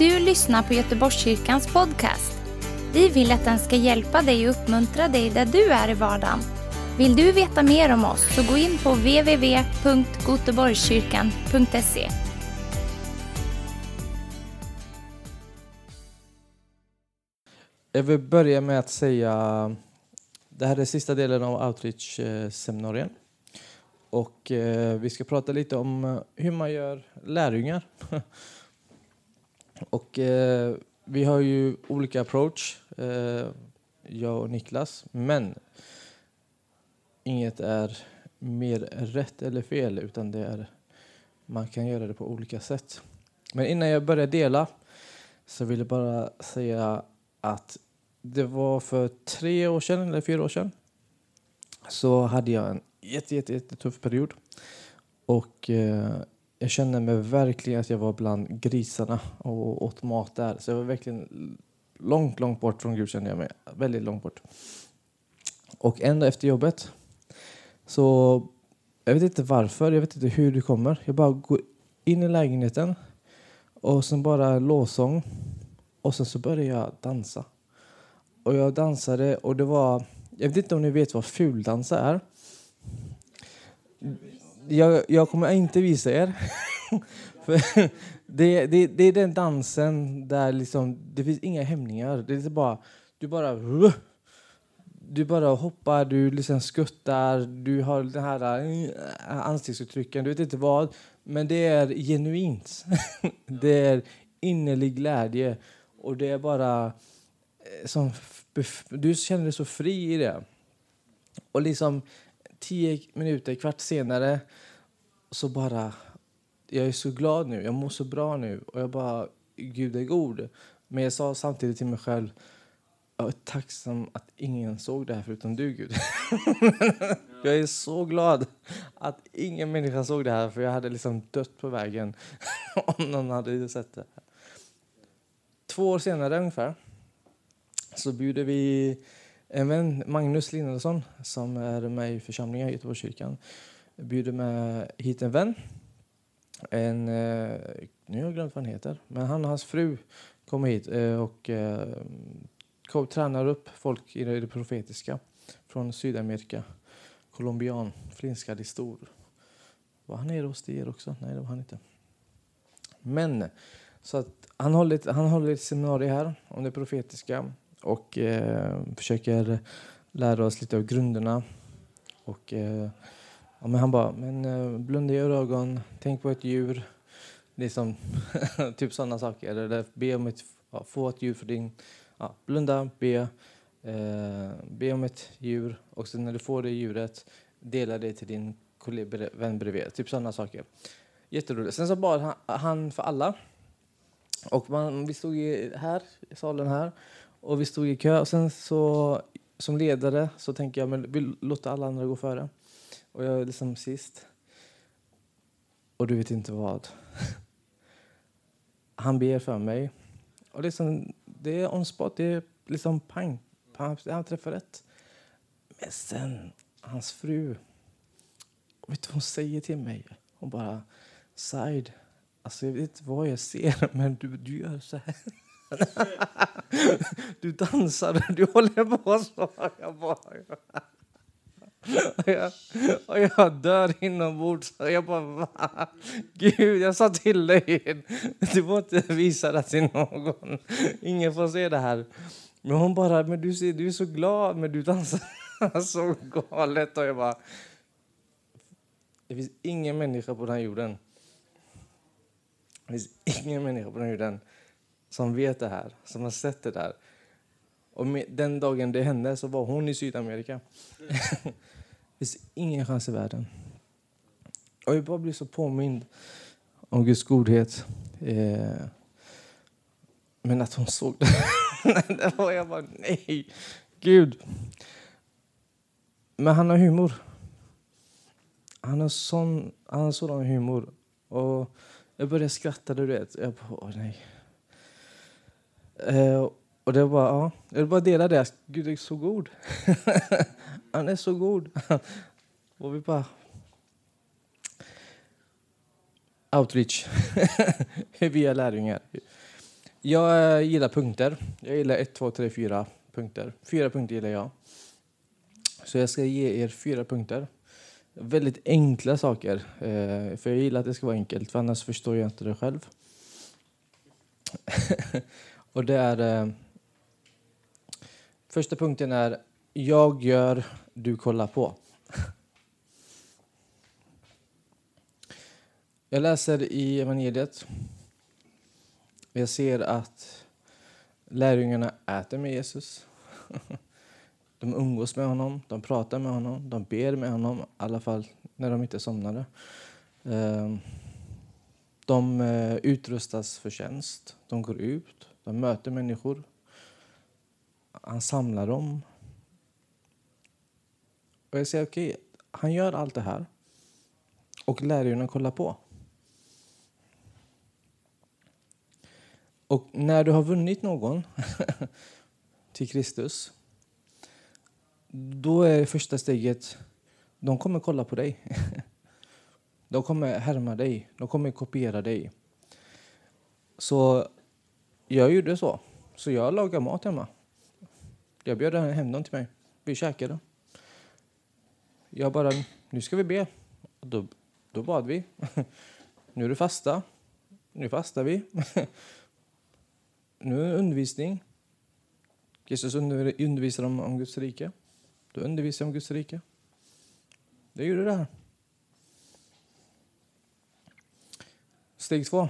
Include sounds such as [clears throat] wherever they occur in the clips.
du lyssnar på Göteborgskyrkans podcast. Vi vill att den ska hjälpa dig och uppmuntra dig där du är i vardagen. Vill du veta mer om oss så gå in på www.goteborgskyrkan.se. Jag vill börja med att säga det här är sista delen av outreach-seminarien. Och eh, vi ska prata lite om eh, hur man gör lärjungar. [laughs] och eh, vi har ju olika approach, eh, jag och Niklas. Men inget är mer rätt eller fel, utan det är, man kan göra det på olika sätt. Men innan jag börjar dela så vill jag bara säga att det var för tre år sedan, eller fyra år sedan, så hade jag en jätte, jätte, jätte tuff period. Och eh, jag kände mig verkligen att jag var bland grisarna och åt mat där. Så jag var verkligen långt, långt bort från Gud kände jag mig. Väldigt långt bort. Och en dag efter jobbet så, jag vet inte varför, jag vet inte hur det kommer. Jag bara går in i lägenheten och sen bara låsång och sen så började jag dansa. Och jag dansade och det var, jag vet inte om ni vet vad fuldansa är. Jag, jag kommer inte visa er. [laughs] För det, det, det är den dansen där liksom, det finns inga hämningar. Det är bara, du bara... Du bara hoppar, du liksom skuttar, du har den här äh, ansiktsuttrycken, du vet inte vad. Men det är genuint. [laughs] Det är innerlig glädje. Och det är bara... eh, Som, du känner dig så fri i det. Och liksom tio minuter, kvart senare så bara... Jag är så glad nu, jag mår så bra nu. Och jag bara, Gud är god. Men jag sa samtidigt till mig själv, jag är tacksam att ingen såg det här förutom du, Gud. [laughs] jag är så glad att ingen människa såg det här för jag hade liksom dött på vägen [laughs] om någon hade sett det. Två år senare ungefär så bjuder vi en vän, Magnus Linnelsson, som är med i församlingen i Göteborgskyrkan, bjuder med hit en vän. En, eh, nu har jag glömt vad han heter, men han och hans fru kommer hit eh, och eh, kom, tränar upp folk i det, i det profetiska från Sydamerika. Colombian, flinskad i stor. Var han nere hos er också? Nej, det var han inte. Men, så att han håller ett, han håller ett seminarium här om det profetiska och eh, försöker lära oss lite av grunderna. Och, eh, ja, men han bara, men eh, blunda i ögon, tänk på ett djur. Liksom, [laughs] typ sådana saker. Eller be om ett, ja, få ett djur för din... Ja, blunda, be. Eh, be om ett djur och sen när du får det djuret, dela det till din kollega, vän bredvid. Typ sådana saker. Jätteroligt. Sen så bad han, han för alla. Och man, vi stod i, här, i salen här och vi stod i kö. Och sen så, som ledare så tänker jag men vi låter alla andra gå före. Och jag är liksom sist. Och du vet inte vad. [laughs] Han ber för mig. Och liksom, det är on spot. Det är liksom pang. Han, han träffar rätt. Men sen, hans fru. Vet du vad hon säger till mig? Hon bara, Said, alltså jag vet inte vad jag ser, [laughs] men du, du gör så här du dansar, du håller på så. Jag bara... Och jag, och jag dör inombords. Och jag bara, va? Gud, jag sa till dig. Du får inte visa det till någon. Ingen får se det här. Men hon bara, men du, ser, du är så glad, men du dansar [laughs] så galet. Och jag bara, det finns ingen människa på den här jorden. Det finns ingen människa på den här jorden som vet det här, som har sett det där. Och med, den dagen det hände så var hon i Sydamerika. [laughs] det finns ingen chans i världen. Och jag bara blir så påmind om Guds godhet. Eh, men att hon såg det. [laughs] det var jag bara, nej, Gud. Men han har humor. Han har, sån, han har sådan humor. Och jag började skratta, du vet. Jag bara, åh nej. Eh, och det var ja, jag vill bara dela det. Gud är så god. [laughs] han är så god. [laughs] och vi bara... Outreach. [laughs] Vi är lärjungar. Jag eh, gillar punkter. Jag gillar ett, två, tre, fyra punkter. Fyra punkter gillar jag. Så jag ska ge er fyra punkter. Väldigt enkla saker. Eh, för jag gillar att det ska vara enkelt, för annars förstår jag inte det själv och det är... Eh, första punkten är jag gör, du kollar på. [laughs] Jag läser i evangeliet. Jag ser att lärjungarna äter med Jesus. [laughs] De umgås med honom, de pratar med honom, de ber med honom, i alla fall när de inte somnade. Eh, de eh, utrustas för tjänst, de går ut, han möter människor. Han samlar dem. Och jag säger okej, okay, han gör allt det här och lärjungarna kollar på. Och när du har vunnit någon [laughs] till Kristus då är första steget, de kommer kolla på dig. [laughs] De kommer härma dig, de kommer kopiera dig. Så jag gjorde så. Så jag lagade mat hemma. Jag bjöd hem dem till mig. Vi käkade. Jag bara, nu ska vi be. Då, då bad vi. [laughs] Nu är det fasta. Nu fastar vi. [laughs] Nu är det undervisning. Jesus undervisar om, om Guds rike. Då undervisar jag om Guds rike. Det gjorde det här. Steg två.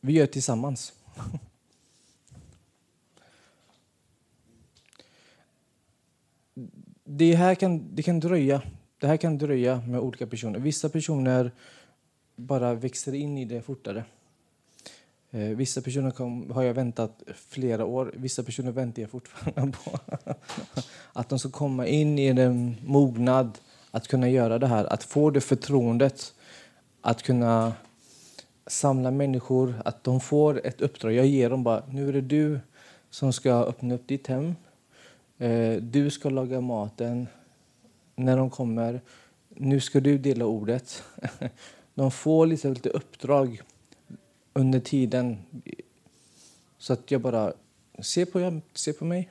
Vi gör det tillsammans. Det här kan, det kan dröja. Det här kan dröja med olika personer. Vissa personer bara växer in i det fortare. Eh, vissa personer kom, har jag väntat flera år. Vissa personer väntar jag fortfarande på. [laughs] att de ska komma in i en mognad att kunna göra det här. Att få det förtroendet. Att kunna samla människor. Att de får ett uppdrag. Jag ger dem bara, nu är det du som ska öppna upp ditt hem. Eh, du ska laga maten när de kommer. Nu ska du dela ordet. [laughs] De får liksom lite uppdrag under tiden. Så att jag bara, se på, se på mig.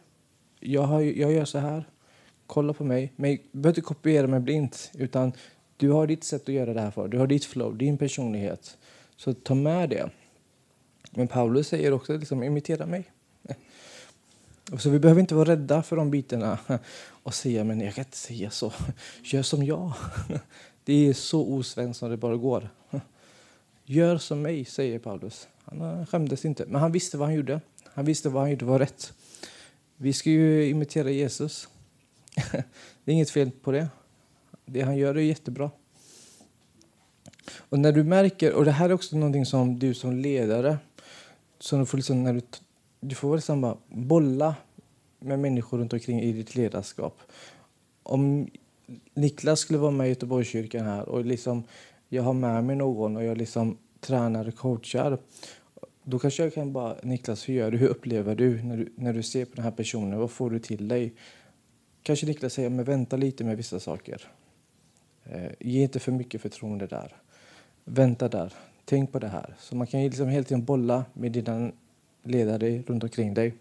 Jag, har, jag gör så här. Kolla på mig. Men jag behöver inte kopiera mig blint. Utan du har ditt sätt att göra det här för. Du har ditt flow, din personlighet. Så ta med det. Men Paulus säger också liksom, imitera mig. Så vi behöver inte vara rädda för de bitarna och säga men jag kan inte säga så. Gör som jag. Det är så osvenskt som det bara går. Gör som mig, säger Paulus. Han skämdes inte, men han visste vad han gjorde. Han visste vad han gjorde var rätt. Vi ska ju imitera Jesus. Det är inget fel på det. Det han gör är jättebra. Och när du märker, och det här är också någonting som du som ledare, som du får liksom när du, du får liksom bara bolla med människor runt omkring i ditt ledarskap. Om Niklas skulle vara med i Göteborgskyrkan här och liksom jag har med mig någon och jag liksom tränar och coachar då kanske jag kan bara, Niklas, hur gör du? Hur upplever du när, du när du ser på den här personen? Vad får du till dig? Kanske Niklas säger, men vänta lite med vissa saker. Eh, ge inte för mycket förtroende där. Vänta där. Tänk på det här. Så man kan liksom hela tiden bolla med dina ledare runt omkring dig.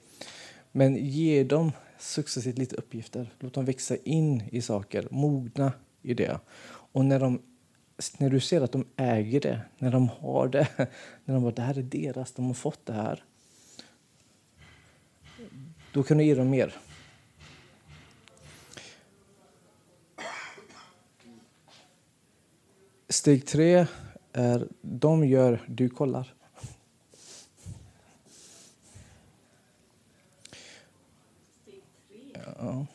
Men ge dem successivt lite uppgifter. Låt dem växa in i saker, mogna i det. Och när de när du ser att de äger det, när de har det, [laughs] när de bara det här är deras, de har fått det här. Då kan du ge dem mer. Steg tre är de gör, du kollar. Ja.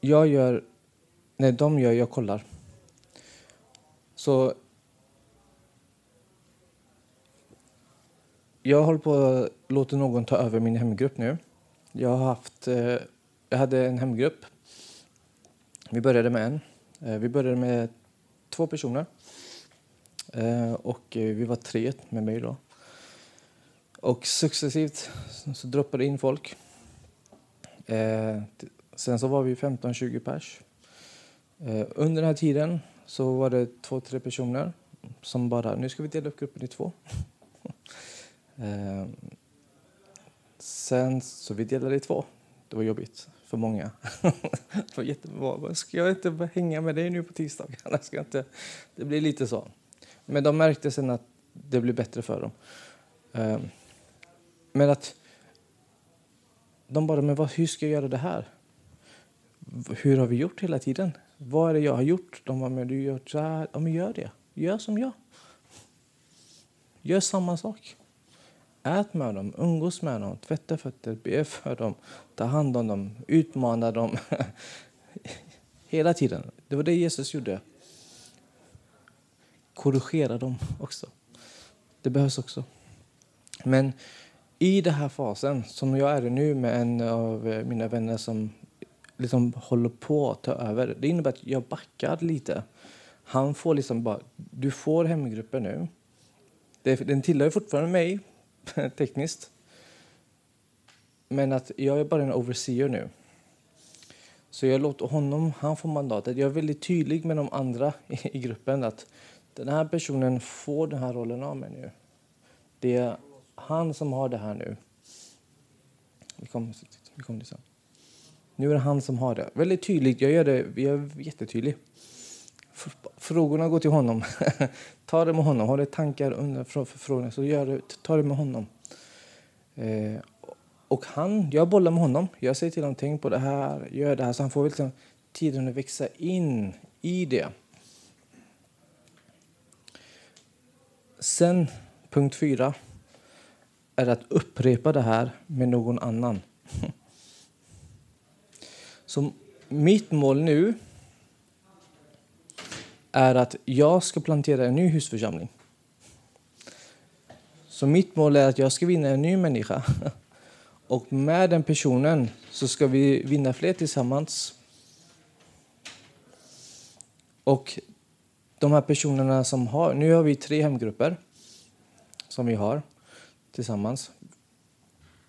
jag gör, Nej, de gör, jag kollar. Så jag håller på att låta någon ta över min hemgrupp nu. Jag har haft, eh, jag hade en hemgrupp. Vi började med en. Eh, vi började med två personer. Eh, och vi var tre med mig då. Och successivt så droppade in folk. Sen så var vi 15-20 pers. Under den här tiden så var det två, tre personer som bara, nu ska vi dela upp gruppen i två eh, sen så vi delade i två. Det var jobbigt för många. [laughs] det var jättebra. Ska jag inte hänga med dig nu på tisdagarna? [laughs] Ska jag inte? Det blir lite så. Men de märkte sen att det blev bättre för dem. Eh, men att de bara, men vad, hur ska jag göra det här? Hur har vi gjort hela tiden? Vad är det jag har gjort? De bara, men du gör så här. Ja, men gör det. Gör som jag. Gör samma sak. Ät med dem, umgås med dem, tvätta fötter, be för dem, ta hand om dem, utmana dem. [laughs] Hela tiden. Det var det Jesus gjorde. Korrigera dem också. Det behövs också. Men i den här fasen, som jag är i nu med en av mina vänner som liksom håller på att ta över, det innebär att jag backar lite. Han får liksom bara, du får hemgruppen nu. Den tillhör fortfarande mig [laughs] tekniskt. Men att jag är bara en overseer nu. Så jag låter honom, han får mandatet. Jag är väldigt tydlig med de andra i, gruppen att den här personen får den här rollen av mig nu. Det är han som har det här nu. Vi kommer, vi kommer liksom. Nu är det han som har det. Väldigt tydligt. Jag gör det jag är jättetydlig. Frågorna går till honom. [laughs] ta det med honom. Har du tankar under förfrågningar så gör det, ta det med honom. Eh, och han, jag bollar med honom. Jag säger till honom, tänk på det här, gör det här. Så han får liksom tiden att växa in i det. Sen, punkt fyra, är att upprepa det här med någon annan. [laughs] Så mitt mål nu är att jag ska plantera en ny husförsamling. Så mitt mål är att jag ska vinna en ny människa. [laughs] Och med den personen så ska vi vinna fler tillsammans. Och de här personerna som har... Nu har vi tre hemgrupper som vi har tillsammans.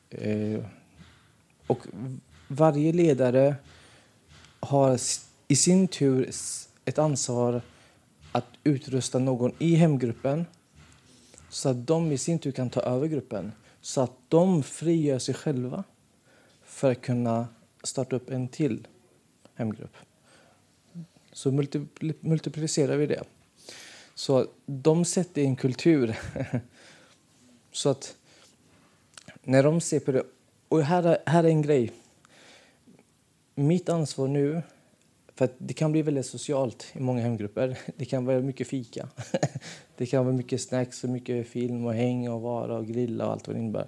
Eh, och varje ledare har i sin tur ett ansvar att utrusta någon i hemgruppen så att de i sin tur kan ta över gruppen. Så att de frigör sig själva för att kunna starta upp en till hemgrupp. Så multiplicerar vi det. Så de sätter en kultur. [laughs] så att när de ser på det... Och här är, här är en grej. Mitt ansvar nu för det kan bli väldigt socialt i många hemgrupper. [laughs] Det kan vara mycket fika. [laughs] Det kan vara mycket snacks och mycket film och häng och vara och grilla och allt vad det innebär.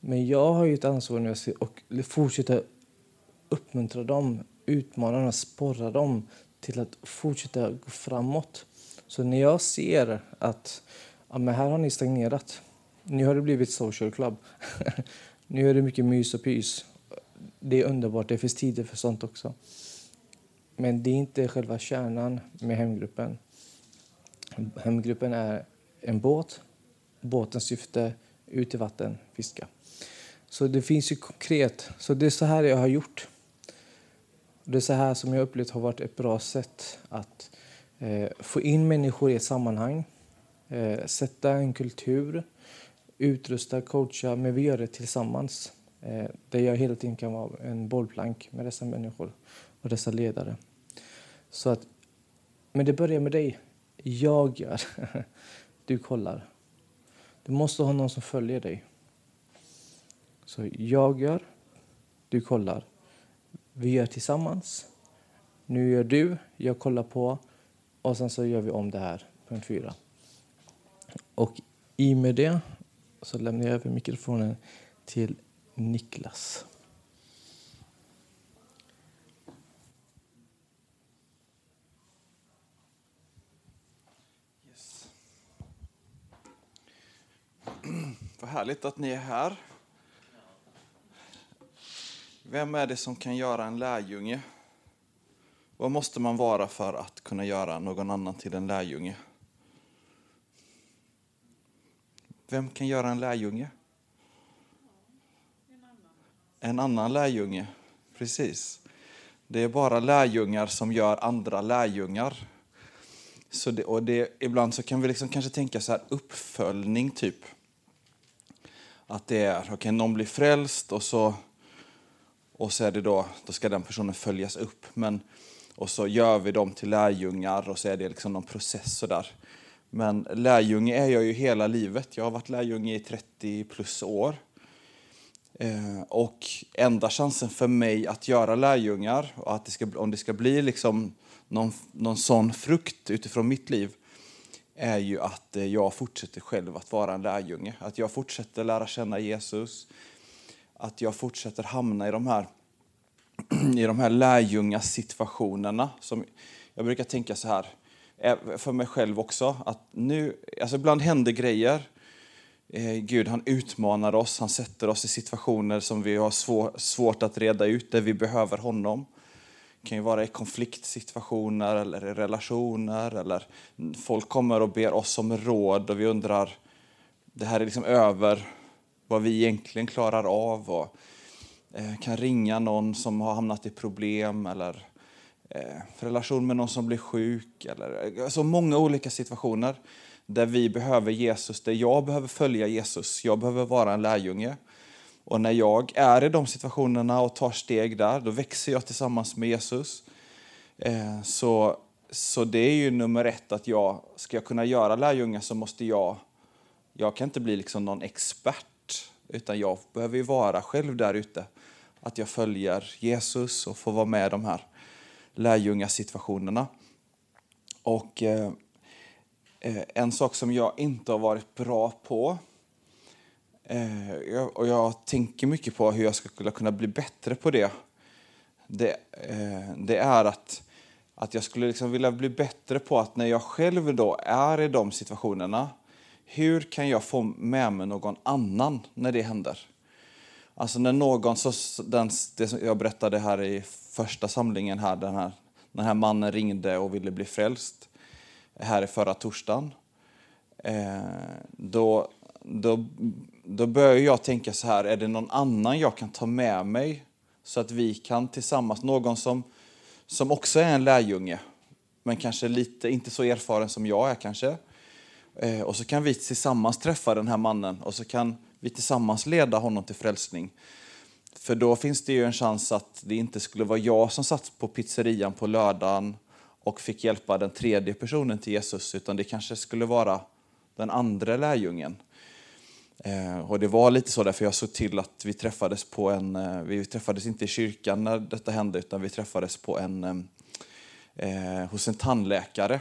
Men jag har ju ett ansvar nu att fortsätta uppmuntra dem, utmana dem, sporra dem till att fortsätta gå framåt. Så när jag ser att ja, men här har ni stagnerat. Nu har det blivit social club. [laughs] nu är det mycket mys och pys. Det är underbart. Det finns tider för sånt också. Men det är inte själva kärnan med hemgruppen. Hemgruppen är en båt. Båtens syfte ut i vatten, fiska. Så det finns ju konkret. Så det är så här jag har gjort. Det är så här som jag upplevt har varit ett bra sätt att eh, få in människor i ett sammanhang, eh, sätta en kultur, utrusta, coacha, men vi gör det tillsammans. Eh, där jag hela tiden kan vara en bollplank med dessa människor och dessa ledare. Så att, men det börjar med dig. Jag gör. [laughs] Du kollar. Du måste ha någon som följer dig. Så jag gör, du kollar. Vi gör tillsammans. Nu gör du, jag kollar på och sen så gör vi om det här. Punkt fyra. Och i med det så lämnar jag över mikrofonen till Niklas. Vad härligt att ni är här. Vem är det som kan göra en lärjunge? Vad måste man vara för att kunna göra någon annan till en lärjunge? Vem kan göra en lärjunge? En annan lärjunge. Precis. Det är bara lärjungar som gör andra lärjungar. Så det, och det, ibland så kan vi liksom kanske tänka så här uppföljning, typ. Att det är, okej, okay, någon blir frälst och så, och så är det då, då ska den personen följas upp. Men, och så gör vi dem till lärjungar och så är det liksom någon process sådär. Men lärjunge är jag ju hela livet. Jag har varit lärjunge i 30 plus år. Eh, och enda chansen för mig att göra lärjungar, och att det ska, om det ska bli liksom någon, någon sån frukt utifrån mitt liv, är ju att eh, jag fortsätter själv att vara en lärjunge. Att jag fortsätter lära känna Jesus. Att jag fortsätter hamna i de här, [clears throat] i de här lärjungasituationerna. Som jag brukar tänka så här, eh, för mig själv också, att nu, alltså ibland händer grejer Eh, Gud han utmanar oss, han sätter oss i situationer som vi har svår, svårt att reda ut, där vi behöver honom. Det kan ju vara i konfliktsituationer eller i relationer. Eller folk kommer och ber oss om råd och vi undrar, det här är liksom över vad vi egentligen klarar av. Och, eh, kan ringa någon som har hamnat i problem eller eh, relation med någon som blir sjuk. Eller, eh, så alltså många olika situationer där vi behöver Jesus, där jag behöver följa Jesus. Jag behöver vara en lärjunge. Och när jag är i de situationerna och tar steg där, då växer jag tillsammans med Jesus. Eh, så, så det är ju nummer ett, att jag, ska jag kunna göra lärjungar så måste jag, jag kan inte bli liksom någon expert, utan jag behöver ju vara själv där ute. Att jag följer Jesus och får vara med i de här lärjungasituationerna. Och eh, Eh, en sak som jag inte har varit bra på eh, och jag tänker mycket på hur jag ska kunna bli bättre på det. Det, eh, det är att, att jag skulle liksom vilja bli bättre på att när jag själv då är i de situationerna, hur kan jag få med mig någon annan när det händer? Alltså när någon, så, den, det som jag berättade här i första samlingen här, den här, den här mannen ringde och ville bli frälst här i förra torsdagen. Eh, då, då, då börjar jag tänka så här, är det någon annan jag kan ta med mig så att vi kan tillsammans, någon som, som också är en lärjunge, men kanske lite, inte så erfaren som jag är kanske. Eh, och så kan vi tillsammans träffa den här mannen och så kan vi tillsammans leda honom till frälsning. För då finns det ju en chans att det inte skulle vara jag som satt på pizzerian på lördagen och fick hjälpa den tredje personen till Jesus, utan det kanske skulle vara den andra lärjungen. Eh, och det var lite så därför jag såg till att vi träffades på en, eh, vi träffades inte i kyrkan när detta hände, utan vi träffades på en, eh, eh hos en tandläkare.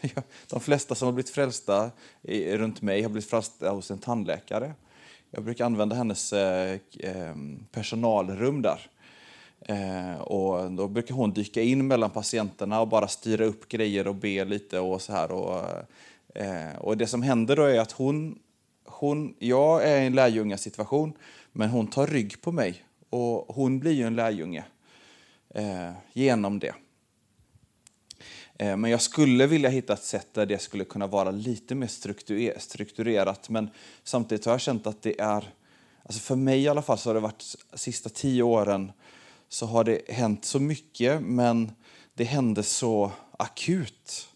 [laughs] De flesta som har blivit frälsta i, runt mig har blivit frälsta hos en tandläkare. Jag brukar använda hennes eh, eh, personalrum där. Eh, och då brukar hon dyka in mellan patienterna och bara styra upp grejer och be lite och så här. Och, eh, och det som händer då är att hon, hon, jag är i en lärjungasituation, men hon tar rygg på mig och hon blir ju en lärjunge eh, genom det. Eh, men jag skulle vilja hitta ett sätt där det skulle kunna vara lite mer strukturerat. Men samtidigt har jag känt att det är, alltså för mig i alla fall så har det varit de sista tio åren så har det hänt så mycket, men det hände så akut.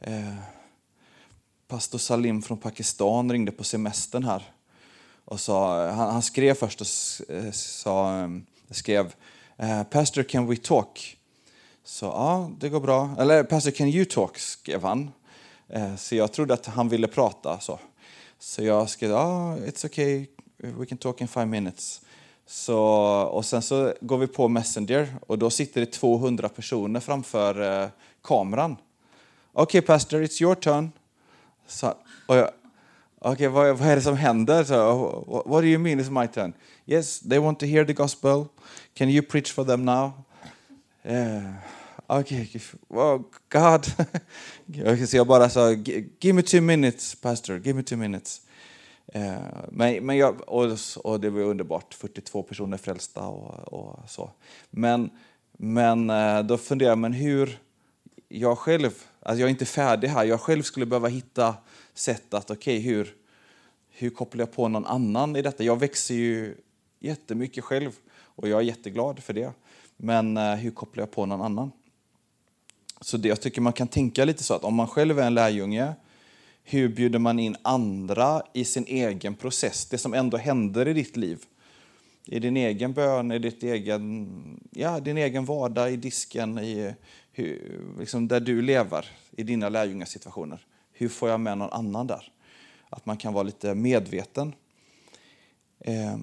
Eh, pastor Salim från Pakistan ringde på semestern här och sa, han, han skrev först och eh, sa, ehm, skrev eh, Pastor can we talk? Så ja, det går bra. Eller Pastor can you talk? skrev han. Eh, så jag trodde att han ville prata. Så, så jag skrev, ja, it's okay, we can talk in five minutes. Så, och sen så går vi på Messenger och då sitter det 200 personer framför eh, kameran. Okej, okay, pastor, it's your turn. Så, och jag, okay, vad, vad är det som händer? Så, what do you mean it's my turn? Yes, they want to hear the gospel. Can you preach for them now? Yeah. Okay. oh, God. [laughs] okay, så jag bara sa, give me two minutes, pastor, give me two minutes. Uh, men, men jag, och, och det var underbart, 42 personer frälsta och, och så. Men, men eh, då funderar jag, men hur jag själv, alltså jag är inte färdig här, jag själv skulle behöva hitta sätt att, okej, okay, hur, hur kopplar jag på någon annan i detta? Jag växer ju jättemycket själv och jag är jätteglad för det. Men eh, hur kopplar jag på någon annan? Så det, jag tycker man kan tänka lite så att om man själv är en lärjunge, hur bjuder man in andra i sin egen process? Det som ändå händer i ditt liv. I din egen bön, i ditt egen, ja, din egen vardag, i disken, i hur, liksom där du lever, i dina lärjungasituationer. Hur får jag med någon annan där? Att man kan vara lite medveten. Eh,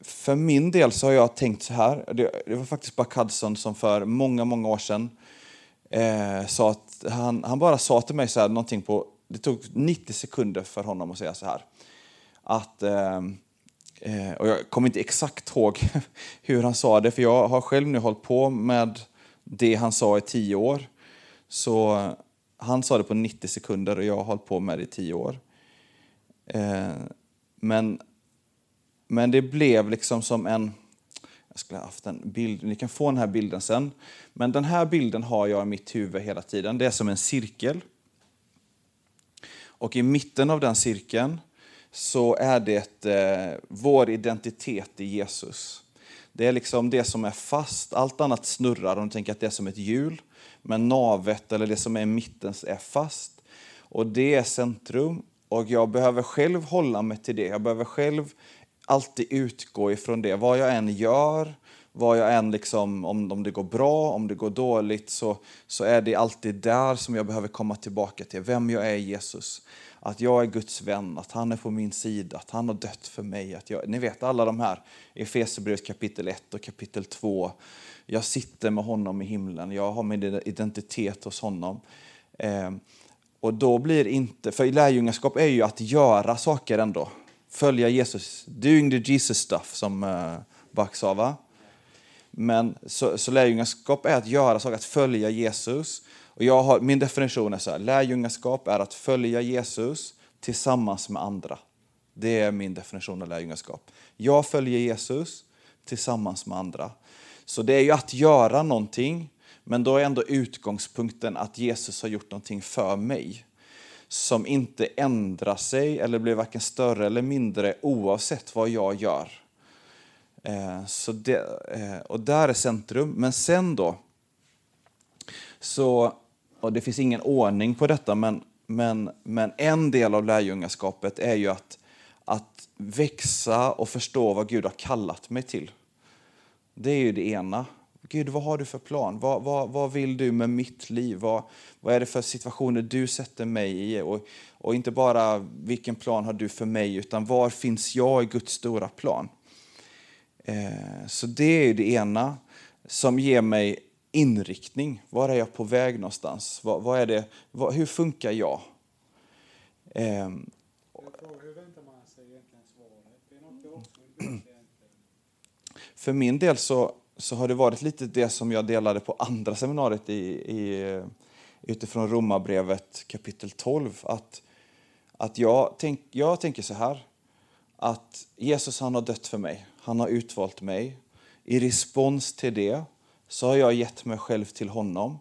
för min del så har jag tänkt så här, det, det var faktiskt Buck Hudson som för många, många år sedan eh, sa att han, han bara sa till mig så här, någonting på, det tog 90 sekunder för honom att säga så här. Att, ehm, eh, och jag kommer inte exakt ihåg [laughs] hur han sa det, för jag har själv nu hållit på med det han sa i tio år. Så han sa det på 90 sekunder och jag har hållit på med det i tio år. Eh, men, men det blev liksom som en jag skulle ha haft en bild, ni kan få den här bilden sen. Men den här bilden har jag i mitt huvud hela tiden. Det är som en cirkel. Och i mitten av den cirkeln så är det eh, vår identitet i Jesus. Det är liksom det som är fast, allt annat snurrar om du tänker att det är som ett hjul. Men navet eller det som är i mitten är fast. Och det är centrum och jag behöver själv hålla mig till det. Jag behöver själv alltid utgå ifrån det. Vad jag än gör, vad jag än liksom, om, om det går bra, om det går dåligt, så, så är det alltid där som jag behöver komma tillbaka till. Vem jag är i Jesus. Att jag är Guds vän, att han är på min sida, att han har dött för mig. Att jag, ni vet alla de här, Efesierbrevet kapitel 1 och kapitel 2. Jag sitter med honom i himlen, jag har min identitet hos honom. Eh, och då blir inte, för lärjungaskap är ju att göra saker ändå följa Jesus, doing the Jesus stuff som eh, Buck sa. Va? Men så, så lärjungaskap är att göra saker, att följa Jesus. Och jag har, min definition är så här, lärjungaskap är att följa Jesus tillsammans med andra. Det är min definition av lärjungaskap. Jag följer Jesus tillsammans med andra. Så det är ju att göra någonting, men då är ändå utgångspunkten att Jesus har gjort någonting för mig som inte ändrar sig eller blir varken större eller mindre oavsett vad jag gör. Eh, så det, eh, och där är centrum. Men sen då, så, och det finns ingen ordning på detta, men, men, men en del av lärjungaskapet är ju att, att växa och förstå vad Gud har kallat mig till. Det är ju det ena. Gud, vad har du för plan? Vad, vad, vad vill du med mitt liv? Vad, vad är det för situationer du sätter mig i? Och, och inte bara vilken plan har du för mig, utan var finns jag i Guds stora plan? Eh, så det är ju det ena som ger mig inriktning. Var är jag på väg någonstans? Vad, vad är det, vad, hur funkar jag? Eh, för min del så så har det varit lite det som jag delade på andra seminariet i, i, utifrån Romarbrevet kapitel 12. Att, att jag, tänk, jag tänker så här, att Jesus han har dött för mig. Han har utvalt mig. I respons till det så har jag gett mig själv till honom.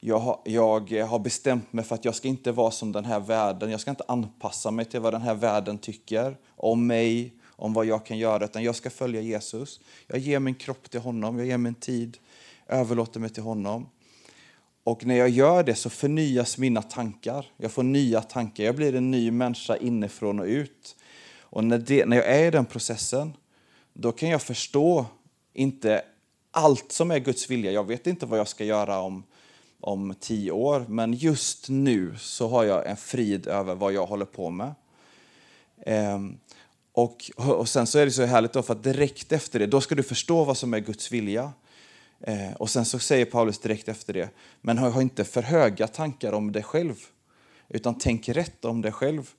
Jag har, jag har bestämt mig för att jag ska inte vara som den här världen. Jag ska inte anpassa mig till vad den här världen tycker om mig, om vad jag kan göra, utan jag ska följa Jesus. Jag ger min kropp till honom, jag ger min tid, överlåter mig till honom. Och när jag gör det så förnyas mina tankar. Jag får nya tankar. Jag blir en ny människa inifrån och ut. Och när, det, när jag är i den processen, då kan jag förstå, inte allt som är Guds vilja. Jag vet inte vad jag ska göra om, om tio år, men just nu så har jag en frid över vad jag håller på med. Ehm, och, och sen så är det så härligt då, för att direkt efter det, då ska du förstå vad som är Guds vilja. Ehm, och sen så säger Paulus direkt efter det, men ha inte för höga tankar om dig själv, utan tänk rätt om dig själv.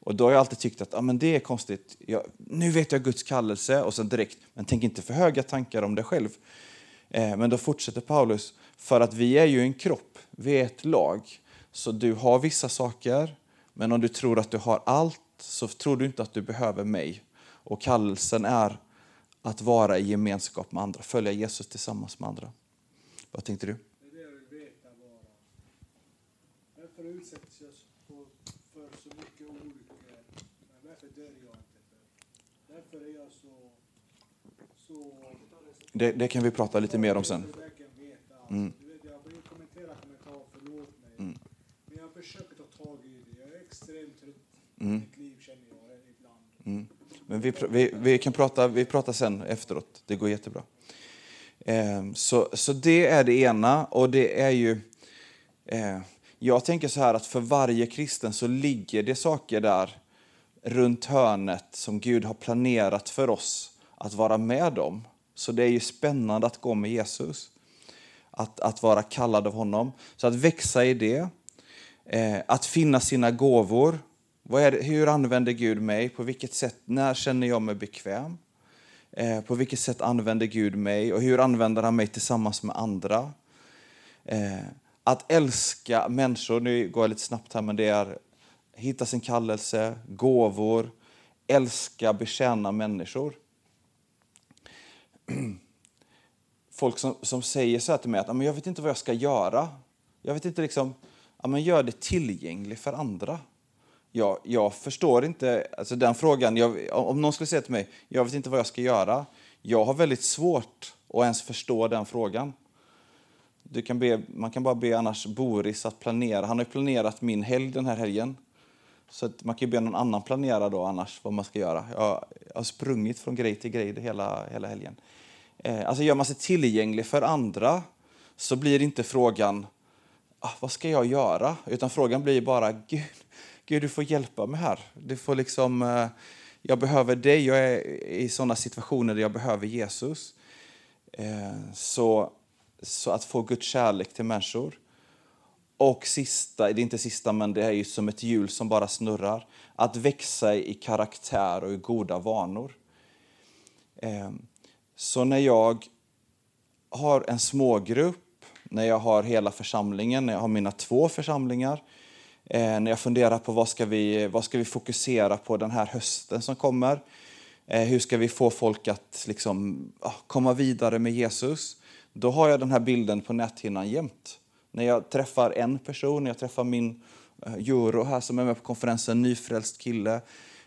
Och då har jag alltid tyckt att ah, men det är konstigt, jag, nu vet jag Guds kallelse, och sen direkt, men tänk inte för höga tankar om dig själv. Eh, men då fortsätter Paulus, för att vi är ju en kropp, vi är ett lag, så du har vissa saker, men om du tror att du har allt så tror du inte att du behöver mig. Och kallelsen är att vara i gemenskap med andra, följa Jesus tillsammans med andra. Vad tänkte du? Det är det jag vill veta bara. Varför utsätts jag för så mycket olyckor? Varför dör jag inte för? Därför så... så Det, det kan vi prata lite mer om sen. Mm. Men jag försöker ta tag i det. Jag är extremt trött i mitt liv känner jag ibland. Mm. Men vi, vi, vi kan prata, vi pratar sen efteråt. Det går jättebra. Eh, så, så det är det ena. Och det är ju... Eh, jag tänker så här att för varje kristen så ligger det saker där runt hörnet som Gud har planerat för oss att vara med om. Så det är ju spännande att gå med Jesus. Att, att vara kallad av honom. Så att växa i det. Eh, att finna sina gåvor. Vad är det, hur använder Gud mig? På vilket sätt? När känner jag mig bekväm? Eh, på vilket sätt använder Gud mig? Och hur använder han mig tillsammans med andra? Eh, att älska människor, nu går jag lite snabbt här, men det är hitta sin kallelse, gåvor, älska, betjäna människor. [clears throat] Folk som, som säger så här till mig att jag vet inte vad jag ska göra. Jag vet inte liksom, men gör det tillgängligt för andra. Jag, jag förstår inte, alltså den frågan, jag, om någon skulle säga till mig, jag vet inte vad jag ska göra. Jag har väldigt svårt att ens förstå den frågan. Du kan be, man kan bara be annars Boris att planera. Han har ju planerat min helg den här helgen. Så att man kan ju be någon annan planera då annars vad man ska göra. Jag, jag har sprungit från grej till grej hela, hela helgen. Eh, alltså gör man sig tillgänglig för andra så blir inte frågan ah, vad ska jag göra? Utan frågan blir bara Gud, Gud du får hjälpa mig här. Du får liksom, eh, jag behöver dig. Jag är i sådana situationer där jag behöver Jesus. Eh, så, så att få Guds kärlek till människor. Och sista, det är inte sista, men det är ju som ett hjul som bara snurrar. Att växa i karaktär och i goda vanor. Ehm, så när jag har en smågrupp, när jag har hela församlingen, när jag har mina två församlingar, eh, när jag funderar på vad ska, vi, vad ska vi fokusera på den här hösten som kommer, eh, hur ska vi få folk att liksom, ah, komma vidare med Jesus, då har jag den här bilden på näthinnan jämt. När jag träffar en person, när jag träffar min eh, Juro här som är med på konferensen, nyfrälst kille,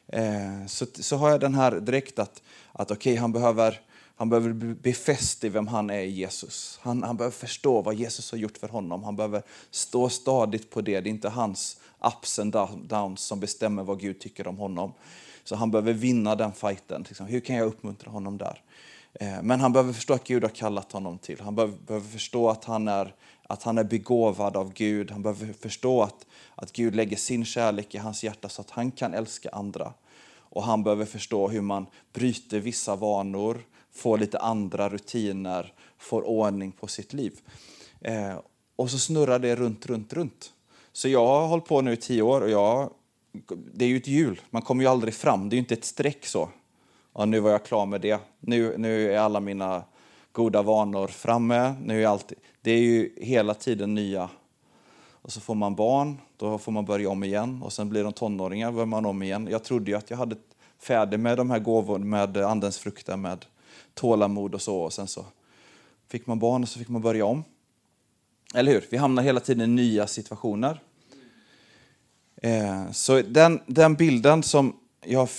eh, så, så har jag den här direkt att, att okej, han behöver han behöver bli befäst i vem han är i Jesus. Han, han behöver förstå vad Jesus har gjort för honom. Han behöver stå stadigt på det. Det är inte hans ups and downs som bestämmer vad Gud tycker om honom. Så han behöver vinna den fighten. Liksom, hur kan jag uppmuntra honom där? Eh, Men han behöver förstå att Gud har kallat honom till. Han behöver, behöver förstå att han, är, att han är begåvad av Gud. Han behöver förstå att, att Gud lägger sin kärlek i hans hjärta så att han kan älska andra. Och han behöver förstå hur man bryter vissa vanor, får lite andra rutiner, får ordning på sitt liv. Eh, och så snurrar det runt, runt, runt. Så jag har hållit på nu i tio år och jag, det är ju ett hjul. Man kommer ju aldrig fram. Det är ju inte ett streck så. Ja, nu var jag klar med det. Nu, nu är alla mina goda vanor framme. Nu är alltid, det är ju hela tiden nya. Och så får man barn, då får man börja om igen. Och sen blir de tonåringar, börjar man om igen. Jag trodde ju att jag hade färdig med de här gåvorna, med andens frukter, med tålamod och så. Och sen så fick man barn och så fick man börja om. Eller hur? Vi hamnar hela tiden i nya situationer. Eh, så den, den bilden som jag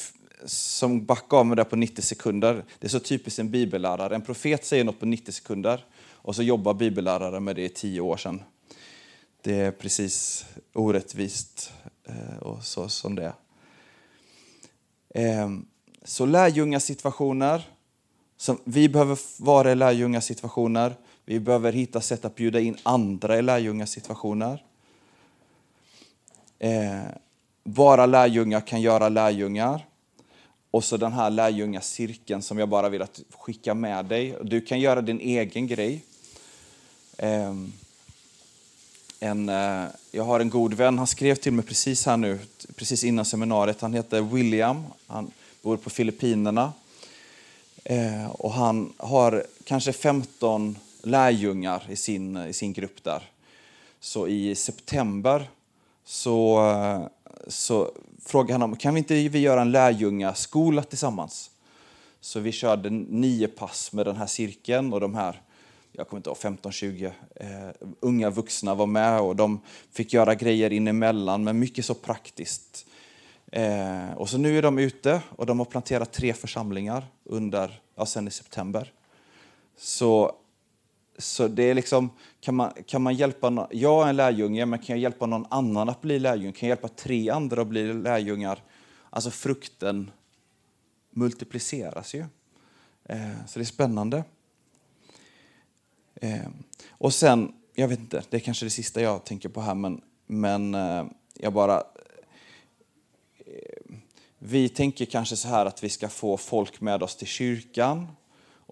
som backar av mig där på 90 sekunder, det är så typiskt en bibellärare. En profet säger något på 90 sekunder och så jobbar bibellärare med det i tio år sedan. Det är precis orättvist eh, och så som det är. Ehm, så lärjungasituationer, vi behöver vara i lärjungasituationer. Vi behöver hitta sätt att bjuda in andra i lärjungasituationer. Ehm, vara bara lärjungar kan göra lärjungar. Och så den här lärjungacirkeln som jag bara vill att skicka med dig. Du kan göra din egen grej. Ehm, en, eh, jag har en god vän, han skrev till mig precis här nu, precis innan seminariet. Han heter William, han bor på Filippinerna. Ehm, och han har kanske 15 lärjungar i sin, i sin grupp där. Så i september så, eh, så frågade han om kan vi inte vi göra en lärjungaskola tillsammans. Så vi körde nio pass med den här cirkeln och de här jag kommer inte ihåg, 15-20 eh, unga vuxna var med och de fick göra grejer inemellan, men mycket så praktiskt. Eh, och så nu är de ute och de har planterat tre församlingar under, ja, sen i september. Så, så det är liksom, kan man, kan man hjälpa, no- jag är en lärjunge, men kan jag hjälpa någon annan att bli lärjunge? Kan jag hjälpa tre andra att bli lärjungar? Alltså frukten multipliceras ju. Eh, så det är spännande. Eh, och sen, jag vet inte, det är kanske det sista jag tänker på här, men, men eh, jag bara... Eh, vi tänker kanske så här att vi ska få folk med oss till kyrkan.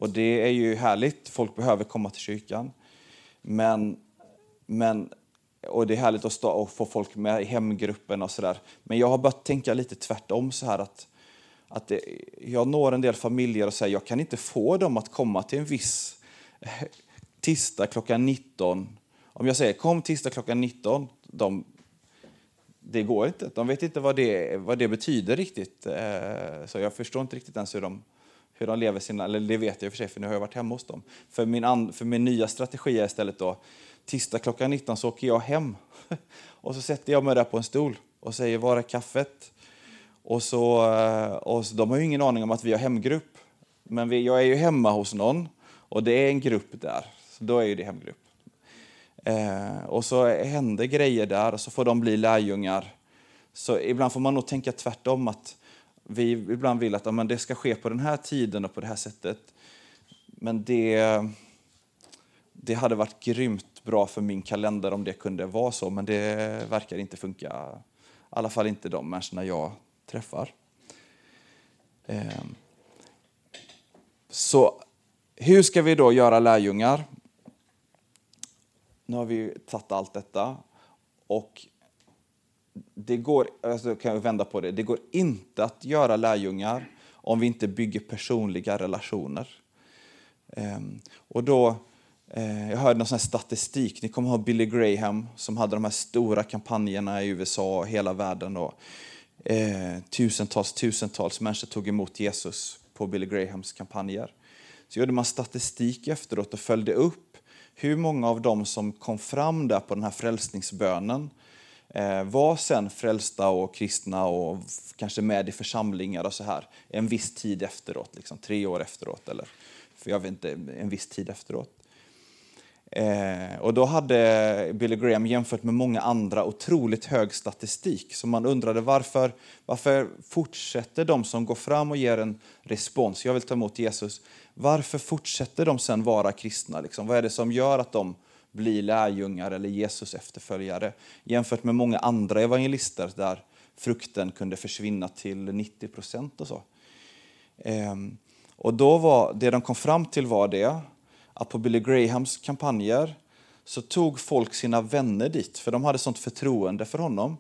Och det är ju härligt, folk behöver komma till kyrkan. Men, men, och det är härligt att stå och få folk med i hemgruppen och sådär. Men jag har börjat tänka lite tvärtom så här att att det, jag når en del familjer och säger jag kan inte få dem att komma till en viss tisdag klockan 19. Om jag säger kom tisdag klockan 19, de, det går inte. De vet inte vad det, vad det betyder riktigt. Eh, så jag förstår inte riktigt ens hur de, hur de lever sina, eller det vet jag i och för sig för nu har jag varit hemma hos dem. För min, an, för min nya strategi är istället då, tisdag klockan 19 så åker jag hem [laughs] och så sätter jag mig där på en stol och säger var är kaffet? Och så, eh, och så, de har ju ingen aning om att vi har hemgrupp. Men vi, jag är ju hemma hos någon och det är en grupp där. Så då är ju det hemgrupp. Eh, och så händer grejer där och så får de bli lärjungar. Så ibland får man nog tänka tvärtom att vi ibland vill att ja, men det ska ske på den här tiden och på det här sättet. Men det, det hade varit grymt bra för min kalender om det kunde vara så, men det verkar inte funka. I alla fall inte de människorna jag träffar. Ehm, så hur ska vi då göra lärjungar? Nu har vi tagit allt detta och det går, alltså kan jag vända på det, det går inte att göra lärjungar om vi inte bygger personliga relationer. Ehm, och då, eh, jag hörde någon sån här statistik, ni kommer ihåg Billy Graham som hade de här stora kampanjerna i USA och hela världen. Och, eh, tusentals, tusentals människor tog emot Jesus på Billy Grahams kampanjer. Så gjorde man statistik efteråt och följde upp hur många av dem som kom fram där på den här frälsningsbönen Eh, var sen frälsta och kristna och kanske med i församlingar och så här en viss tid efteråt, liksom tre år efteråt eller för jag vet inte, en viss tid efteråt. Eh, och då hade Billy Graham jämfört med många andra otroligt hög statistik. Så man undrade varför, varför fortsätter de som går fram och ger en respons, jag vill ta emot Jesus, varför fortsätter de sen vara kristna? Liksom? Vad är det som gör att de bli lärjungar eller Jesus efterföljare jämfört med många andra evangelister där frukten kunde försvinna till 90 procent och så. Ehm, och då var, det de kom fram till var det att på Billy Grahams kampanjer så tog folk sina vänner dit, för de hade sånt förtroende för honom.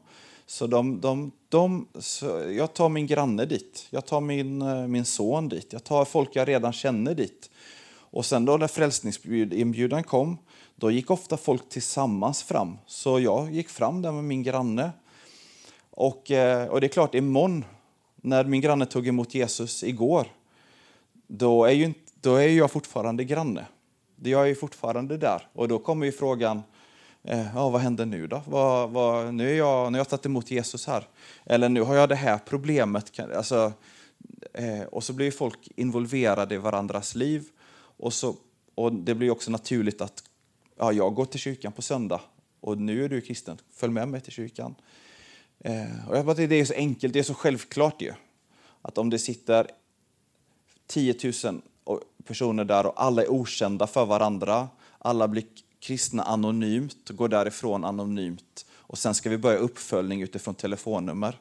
Så, de, de, de, så jag tar min granne dit, jag tar min, eh, min son dit, jag tar folk jag redan känner dit. Och sen då när frälsningsinbjudan kom, då gick ofta folk tillsammans fram. Så jag gick fram där med min granne. Och, eh, och det är klart, imorgon, när min granne tog emot Jesus igår, då är ju, inte- då är jag fortfarande granne. Jag är ju fortfarande där. Och då kommer ju frågan, eh, ja, vad händer nu då? Vad, vad, nu, är jag, nu har jag tagit emot Jesus här. Eller nu har jag det här problemet. Alltså, eh, och så blir folk involverade i varandras liv. Och, så, och det blir också naturligt att ja, jag går till kyrkan på söndag och nu är du kristen, följ med mig till kyrkan. Eh, och jag bara, det är så enkelt, det är så självklart ju. Att om det sitter 10 000 personer där och alla är okända för varandra. Alla blir kristna anonymt och går därifrån anonymt. Och sen ska vi börja uppföljning utifrån telefonnummer.